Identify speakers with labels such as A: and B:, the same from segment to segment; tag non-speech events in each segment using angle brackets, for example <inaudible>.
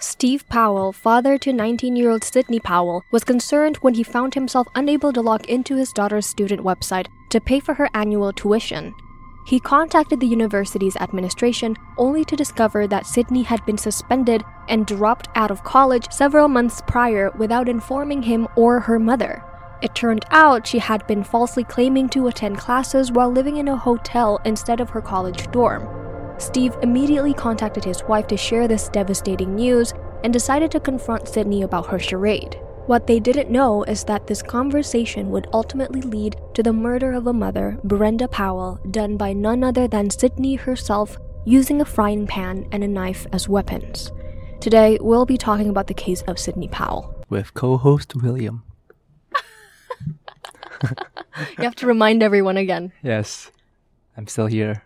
A: Steve Powell, father to 19 year old Sydney Powell, was concerned when he found himself unable to log into his daughter's student website to pay for her annual tuition. He contacted the university's administration only to discover that Sydney had been suspended and dropped out of college several months prior without informing him or her mother. It turned out she had been falsely claiming to attend classes while living in a hotel instead of her college dorm. Steve immediately contacted his wife to share this devastating news and decided to confront Sydney about her charade. What they didn't know is that this conversation would ultimately lead to the murder of a mother, Brenda Powell, done by none other than Sydney herself, using a frying pan and a knife as weapons. Today, we'll be talking about the case of Sydney Powell.
B: With co host William. <laughs>
A: You have to remind everyone again.
B: Yes, I'm still here.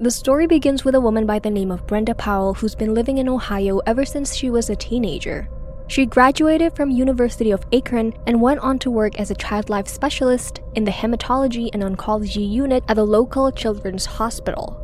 A: The story begins with a woman by the name of Brenda Powell who's been living in Ohio ever since she was a teenager. She graduated from University of Akron and went on to work as a child life specialist in the hematology and oncology unit at the local children's hospital.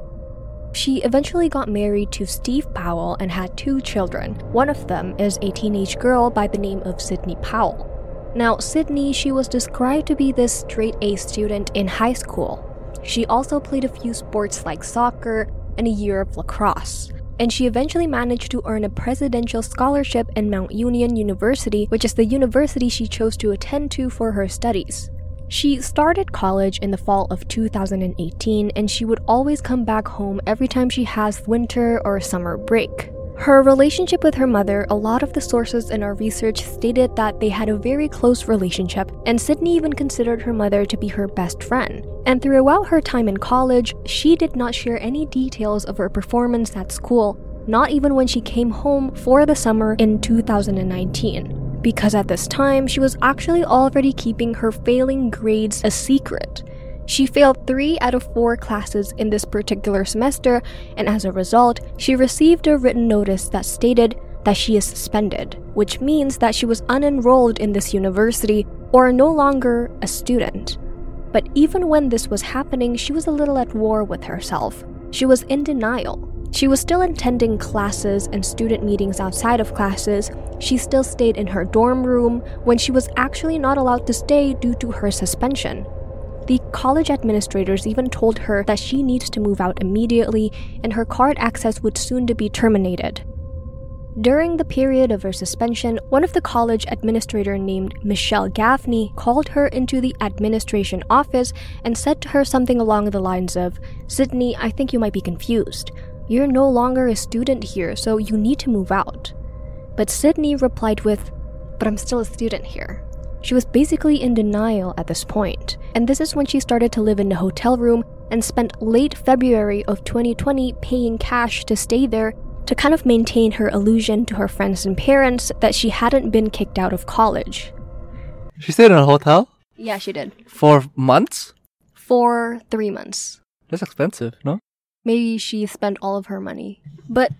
A: She eventually got married to Steve Powell and had two children. One of them is a teenage girl by the name of Sydney Powell. Now, Sydney, she was described to be this straight A student in high school. She also played a few sports like soccer and a year of lacrosse. And she eventually managed to earn a presidential scholarship in Mount Union University, which is the university she chose to attend to for her studies. She started college in the fall of 2018 and she would always come back home every time she has winter or summer break. Her relationship with her mother, a lot of the sources in our research stated that they had a very close relationship, and Sydney even considered her mother to be her best friend. And throughout her time in college, she did not share any details of her performance at school, not even when she came home for the summer in 2019. Because at this time, she was actually already keeping her failing grades a secret. She failed three out of four classes in this particular semester, and as a result, she received a written notice that stated that she is suspended, which means that she was unenrolled in this university or no longer a student. But even when this was happening, she was a little at war with herself. She was in denial. She was still attending classes and student meetings outside of classes. She still stayed in her dorm room when she was actually not allowed to stay due to her suspension. The college administrators even told her that she needs to move out immediately and her card access would soon to be terminated. During the period of her suspension, one of the college administrator named Michelle Gaffney called her into the administration office and said to her something along the lines of, Sydney, I think you might be confused. You're no longer a student here, so you need to move out. But Sydney replied with, But I'm still a student here. She was basically in denial at this point, and this is when she started to live in a hotel room and spent late February of 2020 paying cash to stay there to kind of maintain her illusion to her friends and parents that she hadn't been kicked out of college.
B: She stayed in a hotel
A: Yeah, she did.
B: for months?
A: For three months.
B: That's expensive, no?
A: Maybe she spent all of her money. But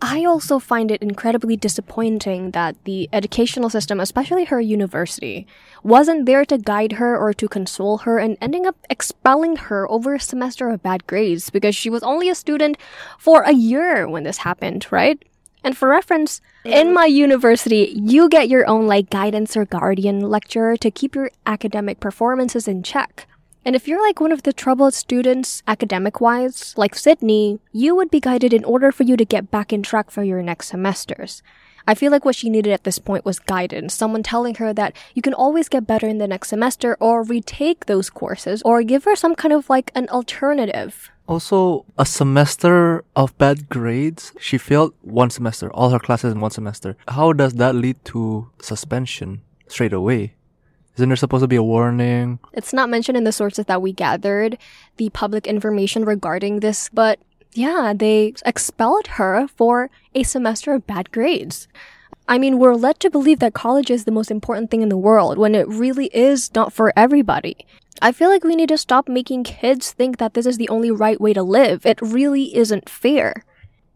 A: I also find it incredibly disappointing that the educational system, especially her university, wasn't there to guide her or to console her and ending up expelling her over a semester of bad grades because she was only a student for a year when this happened, right? And for reference, in my university, you get your own like guidance or guardian lecturer to keep your academic performances in check. And if you're like one of the troubled students, academic wise, like Sydney, you would be guided in order for you to get back in track for your next semesters. I feel like what she needed at this point was guidance, someone telling her that you can always get better in the next semester or retake those courses or give her some kind of like an alternative.
B: Also, a semester of bad grades. She failed one semester, all her classes in one semester. How does that lead to suspension straight away? Isn't there supposed to be a warning?
A: It's not mentioned in the sources that we gathered, the public information regarding this, but yeah, they expelled her for a semester of bad grades. I mean, we're led to believe that college is the most important thing in the world when it really is not for everybody. I feel like we need to stop making kids think that this is the only right way to live. It really isn't fair.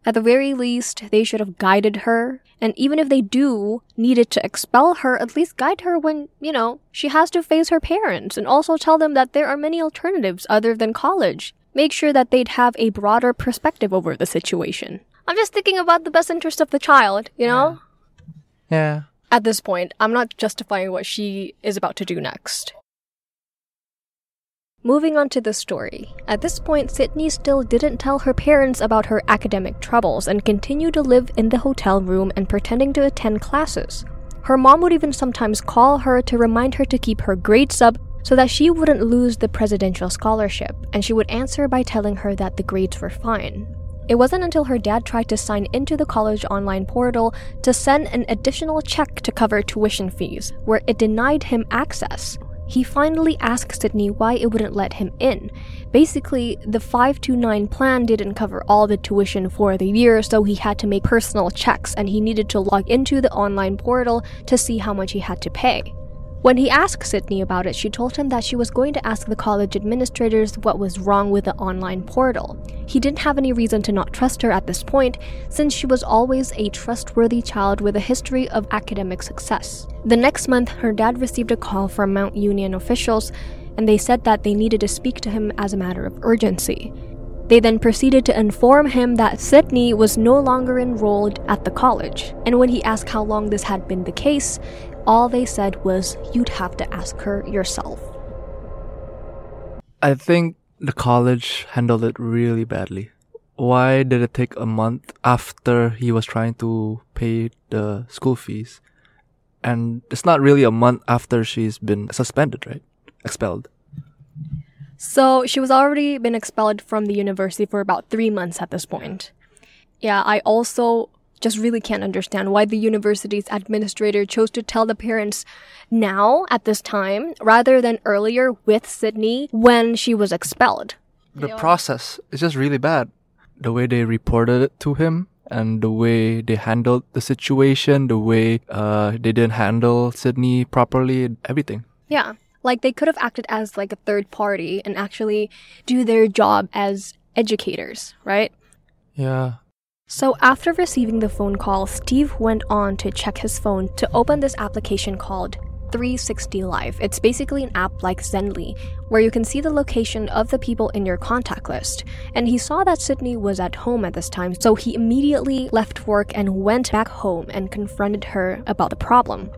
A: At the very least, they should have guided her. And even if they do needed to expel her, at least guide her when, you know, she has to face her parents and also tell them that there are many alternatives other than college. Make sure that they'd have a broader perspective over the situation. I'm just thinking about the best interest of the child, you know?
B: Yeah.
A: At this point, I'm not justifying what she is about to do next. Moving on to the story. At this point, Sydney still didn't tell her parents about her academic troubles and continued to live in the hotel room and pretending to attend classes. Her mom would even sometimes call her to remind her to keep her grades up so that she wouldn't lose the presidential scholarship, and she would answer by telling her that the grades were fine. It wasn't until her dad tried to sign into the college online portal to send an additional check to cover tuition fees, where it denied him access he finally asked Sydney why it wouldn't let him in. Basically, the 529 plan didn't cover all the tuition for the year, so he had to make personal checks and he needed to log into the online portal to see how much he had to pay. When he asked Sydney about it, she told him that she was going to ask the college administrators what was wrong with the online portal. He didn't have any reason to not trust her at this point, since she was always a trustworthy child with a history of academic success. The next month, her dad received a call from Mount Union officials, and they said that they needed to speak to him as a matter of urgency. They then proceeded to inform him that Sydney was no longer enrolled at the college, and when he asked how long this had been the case, all they said was, You'd have to ask her yourself.
B: I think the college handled it really badly. Why did it take a month after he was trying to pay the school fees? And it's not really a month after she's been suspended, right? Expelled.
A: So she was already been expelled from the university for about three months at this point. Yeah, I also just really can't understand why the university's administrator chose to tell the parents now at this time rather than earlier with Sydney when she was expelled.
B: The process is just really bad. The way they reported it to him and the way they handled the situation, the way uh, they didn't handle Sydney properly, everything.
A: Yeah. Like they could have acted as like a third party and actually do their job as educators, right?
B: Yeah.
A: So, after receiving the phone call, Steve went on to check his phone to open this application called 360 Live. It's basically an app like Zenly, where you can see the location of the people in your contact list. And he saw that Sydney was at home at this time, so he immediately left work and went back home and confronted her about the problem.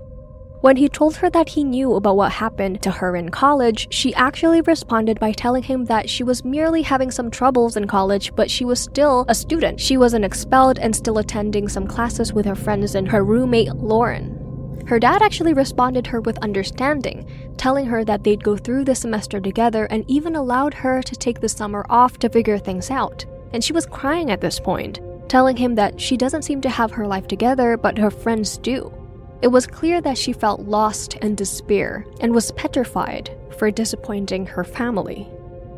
A: When he told her that he knew about what happened to her in college, she actually responded by telling him that she was merely having some troubles in college, but she was still a student. She wasn't expelled and still attending some classes with her friends and her roommate, Lauren. Her dad actually responded her with understanding, telling her that they'd go through the semester together and even allowed her to take the summer off to figure things out. And she was crying at this point, telling him that she doesn't seem to have her life together, but her friends do. It was clear that she felt lost and despair and was petrified for disappointing her family.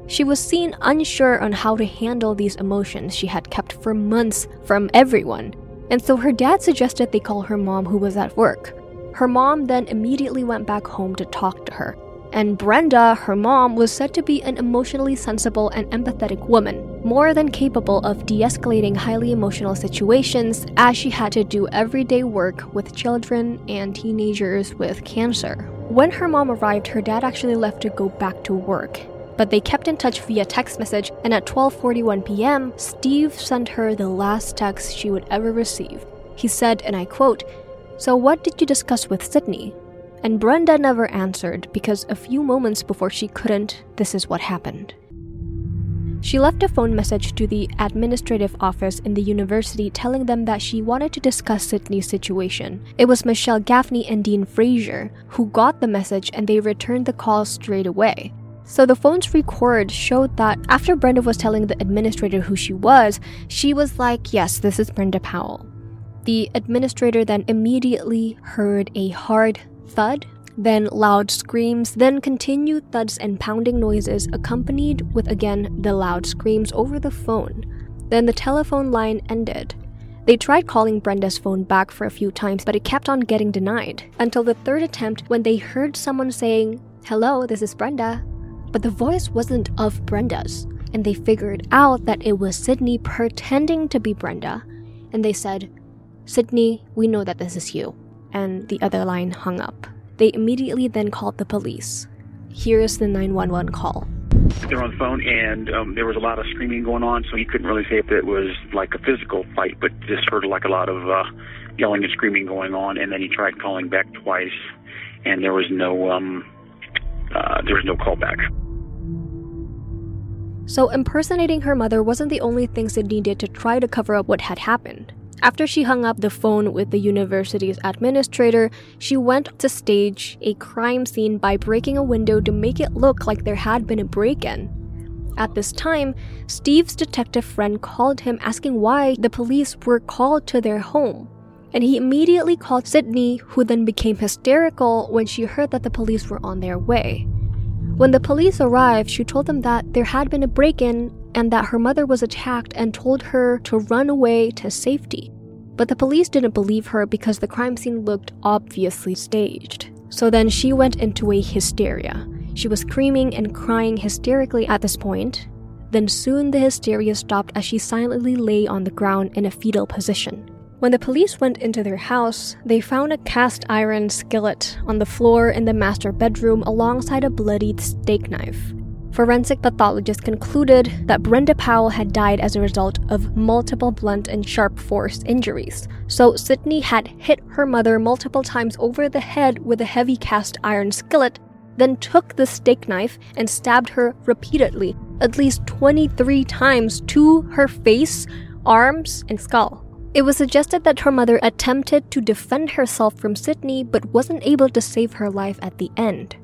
A: She was seen unsure on how to handle these emotions she had kept for months from everyone, and so her dad suggested they call her mom, who was at work. Her mom then immediately went back home to talk to her, and Brenda, her mom, was said to be an emotionally sensible and empathetic woman, more than capable of de escalating highly emotional situations as she had to do everyday work with children and teenagers with cancer. When her mom arrived, her dad actually left to go back to work. But they kept in touch via text message, and at 12:41 p.m., Steve sent her the last text she would ever receive. He said, and I quote, "So what did you discuss with Sydney? And Brenda never answered because a few moments before she couldn't, this is what happened. She left a phone message to the administrative office in the university telling them that she wanted to discuss Sydney's situation. It was Michelle Gaffney and Dean Frazier who got the message and they returned the call straight away. So the phone's record showed that after Brenda was telling the administrator who she was, she was like, Yes, this is Brenda Powell. The administrator then immediately heard a hard thud, then loud screams, then continued thuds and pounding noises, accompanied with again the loud screams over the phone. Then the telephone line ended. They tried calling Brenda's phone back for a few times, but it kept on getting denied until the third attempt when they heard someone saying, Hello, this is Brenda. But the voice wasn't of Brenda's, and they figured out that it was Sydney pretending to be Brenda. And they said, Sydney, we know that this is you and the other line hung up. They immediately then called the police. Here is the 911 call.
C: They were on the phone, and um, there was a lot of screaming going on, so he couldn't really say if it was like a physical fight, but just heard like a lot of uh, yelling and screaming going on. And then he tried calling back twice, and there was no um, uh, there was no callback.
A: So, impersonating her mother wasn't the only thing Sydney did to try to cover up what had happened. After she hung up the phone with the university's administrator, she went to stage a crime scene by breaking a window to make it look like there had been a break in. At this time, Steve's detective friend called him asking why the police were called to their home. And he immediately called Sydney, who then became hysterical when she heard that the police were on their way. When the police arrived, she told them that there had been a break in and that her mother was attacked and told her to run away to safety. But the police didn't believe her because the crime scene looked obviously staged. So then she went into a hysteria. She was screaming and crying hysterically at this point. Then soon the hysteria stopped as she silently lay on the ground in a fetal position. When the police went into their house, they found a cast iron skillet on the floor in the master bedroom alongside a bloodied steak knife. Forensic pathologists concluded that Brenda Powell had died as a result of multiple blunt and sharp force injuries. So Sydney had hit her mother multiple times over the head with a heavy cast iron skillet, then took the steak knife and stabbed her repeatedly, at least 23 times to her face, arms, and skull. It was suggested that her mother attempted to defend herself from Sydney but wasn't able to save her life at the end.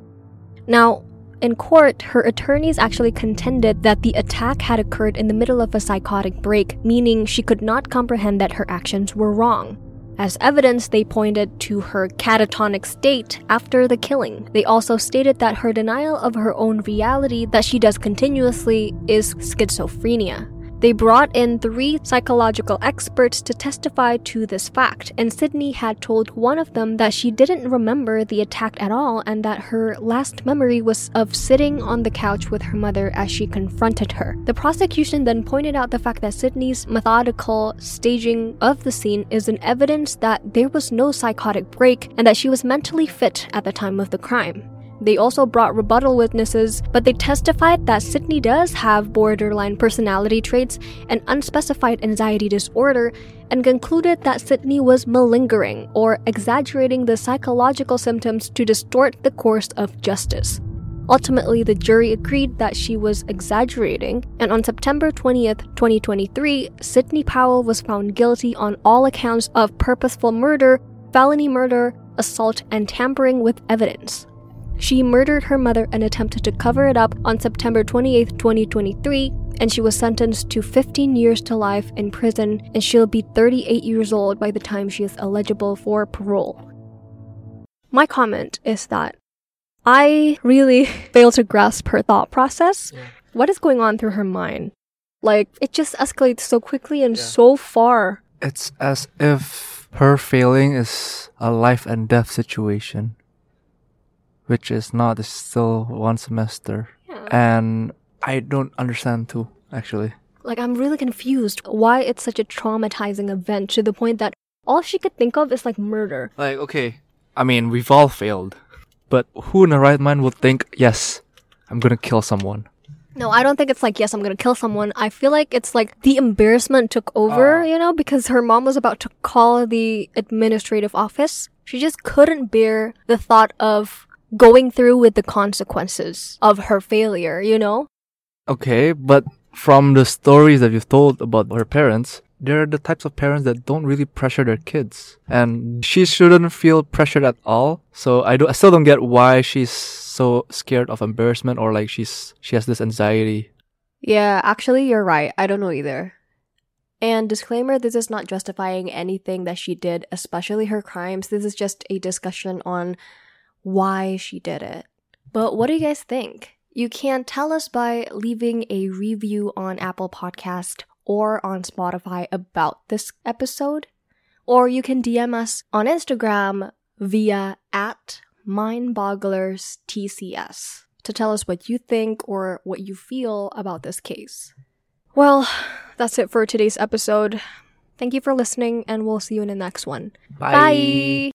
A: Now, in court, her attorneys actually contended that the attack had occurred in the middle of a psychotic break, meaning she could not comprehend that her actions were wrong. As evidence, they pointed to her catatonic state after the killing. They also stated that her denial of her own reality that she does continuously is schizophrenia. They brought in three psychological experts to testify to this fact, and Sydney had told one of them that she didn't remember the attack at all and that her last memory was of sitting on the couch with her mother as she confronted her. The prosecution then pointed out the fact that Sydney's methodical staging of the scene is an evidence that there was no psychotic break and that she was mentally fit at the time of the crime. They also brought rebuttal witnesses, but they testified that Sydney does have borderline personality traits and unspecified anxiety disorder, and concluded that Sydney was malingering or exaggerating the psychological symptoms to distort the course of justice. Ultimately, the jury agreed that she was exaggerating, and on September 20th, 2023, Sydney Powell was found guilty on all accounts of purposeful murder, felony murder, assault, and tampering with evidence. She murdered her mother and attempted to cover it up on September 28, 2023, and she was sentenced to 15 years to life in prison, and she'll be 38 years old by the time she is eligible for parole. My comment is that I really <laughs> fail to grasp her thought process.
B: Yeah.
A: What is going on through her mind? Like, it just escalates so quickly and
B: Yeah.
A: so far.
B: It's as if her failing is a life and death situation, which is not. It's still one semester,
A: Yeah.
B: and I don't understand too. Actually,
A: Like, I'm really confused why it's such a traumatizing event to the point that all she could think of is like murder.
B: like okay, I mean we've all failed, but who in the right mind would think, yes, I'm gonna kill someone?
A: No, I don't think it's like, yes, I'm gonna kill someone. I feel like it's like the embarrassment took over,
B: Ah.
A: you know, because her mom was about to call the administrative office. She just couldn't bear the thought of going through with the consequences of her failure, you know?
B: Okay, but from the stories that you've told about her parents, they're the types of parents that don't really pressure their kids, and she shouldn't feel pressured at all. So I do, I still don't get why she's so scared of embarrassment or like she's she has this anxiety.
A: Yeah, actually, you're right. I don't know either. And disclaimer this is not justifying anything that she did, especially her crimes. This is just a discussion on why she did it. But what do you guys think? You can tell us by leaving a review on Apple Podcast or on Spotify about this episode. Or you can DM us on Instagram via at mindbogglerstcs to tell us what you think or what you feel about this case. Well, that's it for today's episode. Thank you for listening, and we'll see you in the next one. Bye.